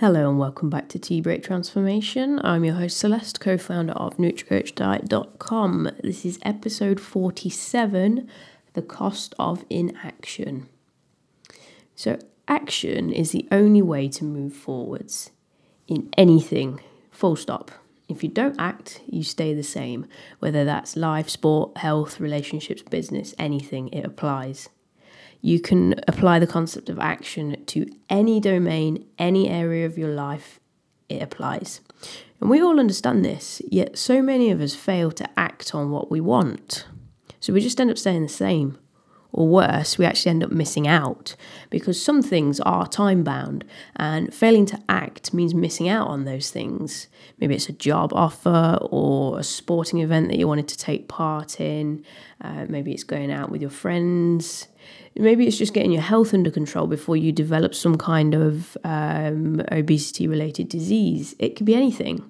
Hello and welcome back to Tea Break Transformation. I'm your host Celeste, co-founder of NutriCoachDiet.com. This is episode 47, The Cost of Inaction. So action is the only way to move forwards in anything, full stop. If you don't act, you stay the same, whether that's life, sport, health, relationships, business, anything, it applies you can apply the concept of action to any domain, any area of your life, it applies. And we all understand this, yet so many of us fail to act on what we want. So we just end up staying the same. Or worse, we actually end up missing out because some things are time bound, and failing to act means missing out on those things. Maybe it's a job offer or a sporting event that you wanted to take part in, uh, maybe it's going out with your friends, maybe it's just getting your health under control before you develop some kind of um, obesity related disease. It could be anything.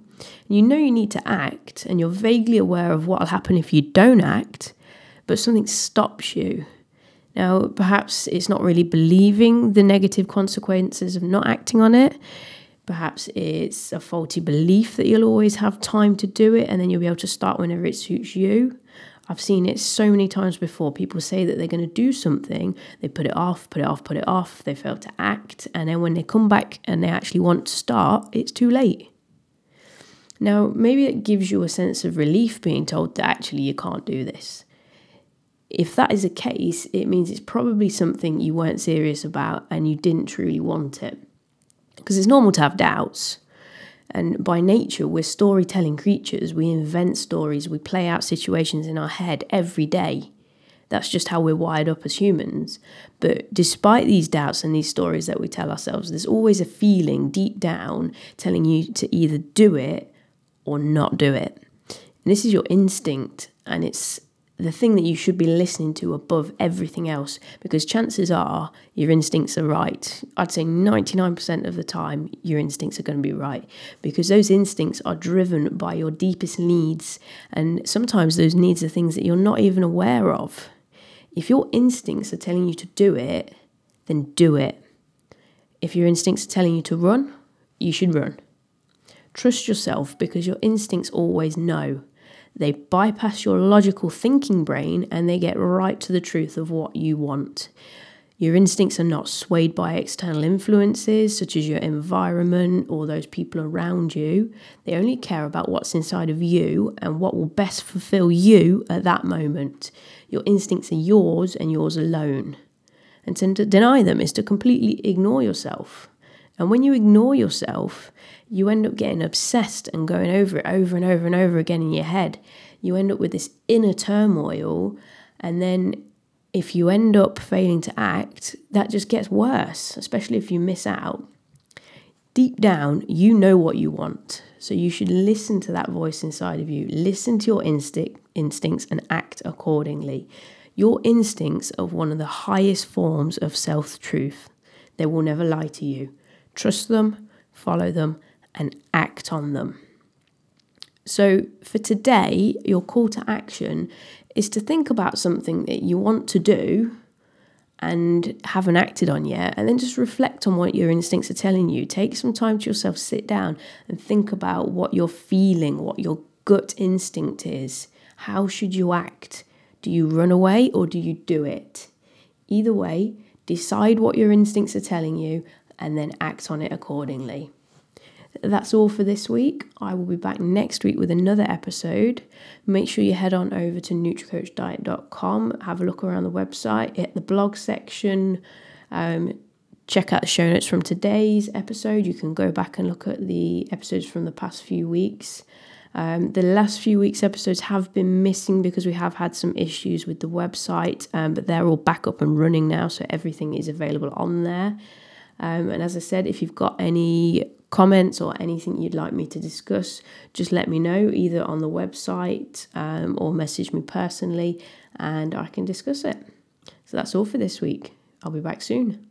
You know you need to act, and you're vaguely aware of what will happen if you don't act, but something stops you. Now, perhaps it's not really believing the negative consequences of not acting on it. Perhaps it's a faulty belief that you'll always have time to do it and then you'll be able to start whenever it suits you. I've seen it so many times before. People say that they're going to do something, they put it off, put it off, put it off, they fail to act, and then when they come back and they actually want to start, it's too late. Now, maybe it gives you a sense of relief being told that actually you can't do this. If that is the case, it means it's probably something you weren't serious about and you didn't truly want it. Because it's normal to have doubts. And by nature, we're storytelling creatures. We invent stories, we play out situations in our head every day. That's just how we're wired up as humans. But despite these doubts and these stories that we tell ourselves, there's always a feeling deep down telling you to either do it or not do it. And this is your instinct, and it's the thing that you should be listening to above everything else because chances are your instincts are right. I'd say 99% of the time your instincts are going to be right because those instincts are driven by your deepest needs and sometimes those needs are things that you're not even aware of. If your instincts are telling you to do it, then do it. If your instincts are telling you to run, you should run. Trust yourself because your instincts always know. They bypass your logical thinking brain and they get right to the truth of what you want. Your instincts are not swayed by external influences such as your environment or those people around you. They only care about what's inside of you and what will best fulfill you at that moment. Your instincts are yours and yours alone. And to deny them is to completely ignore yourself. And when you ignore yourself, you end up getting obsessed and going over it over and over and over again in your head. You end up with this inner turmoil. And then if you end up failing to act, that just gets worse, especially if you miss out. Deep down, you know what you want. So you should listen to that voice inside of you. Listen to your instinct, instincts and act accordingly. Your instincts are one of the highest forms of self truth. They will never lie to you. Trust them, follow them, and act on them. So, for today, your call to action is to think about something that you want to do and haven't acted on yet, and then just reflect on what your instincts are telling you. Take some time to yourself, sit down and think about what you're feeling, what your gut instinct is. How should you act? Do you run away or do you do it? Either way, decide what your instincts are telling you and then act on it accordingly. That's all for this week. I will be back next week with another episode. Make sure you head on over to NutriCoachDiet.com, have a look around the website, hit the blog section, um, check out the show notes from today's episode. You can go back and look at the episodes from the past few weeks. Um, the last few weeks' episodes have been missing because we have had some issues with the website, um, but they're all back up and running now, so everything is available on there. Um, and as I said, if you've got any comments or anything you'd like me to discuss, just let me know either on the website um, or message me personally and I can discuss it. So that's all for this week. I'll be back soon.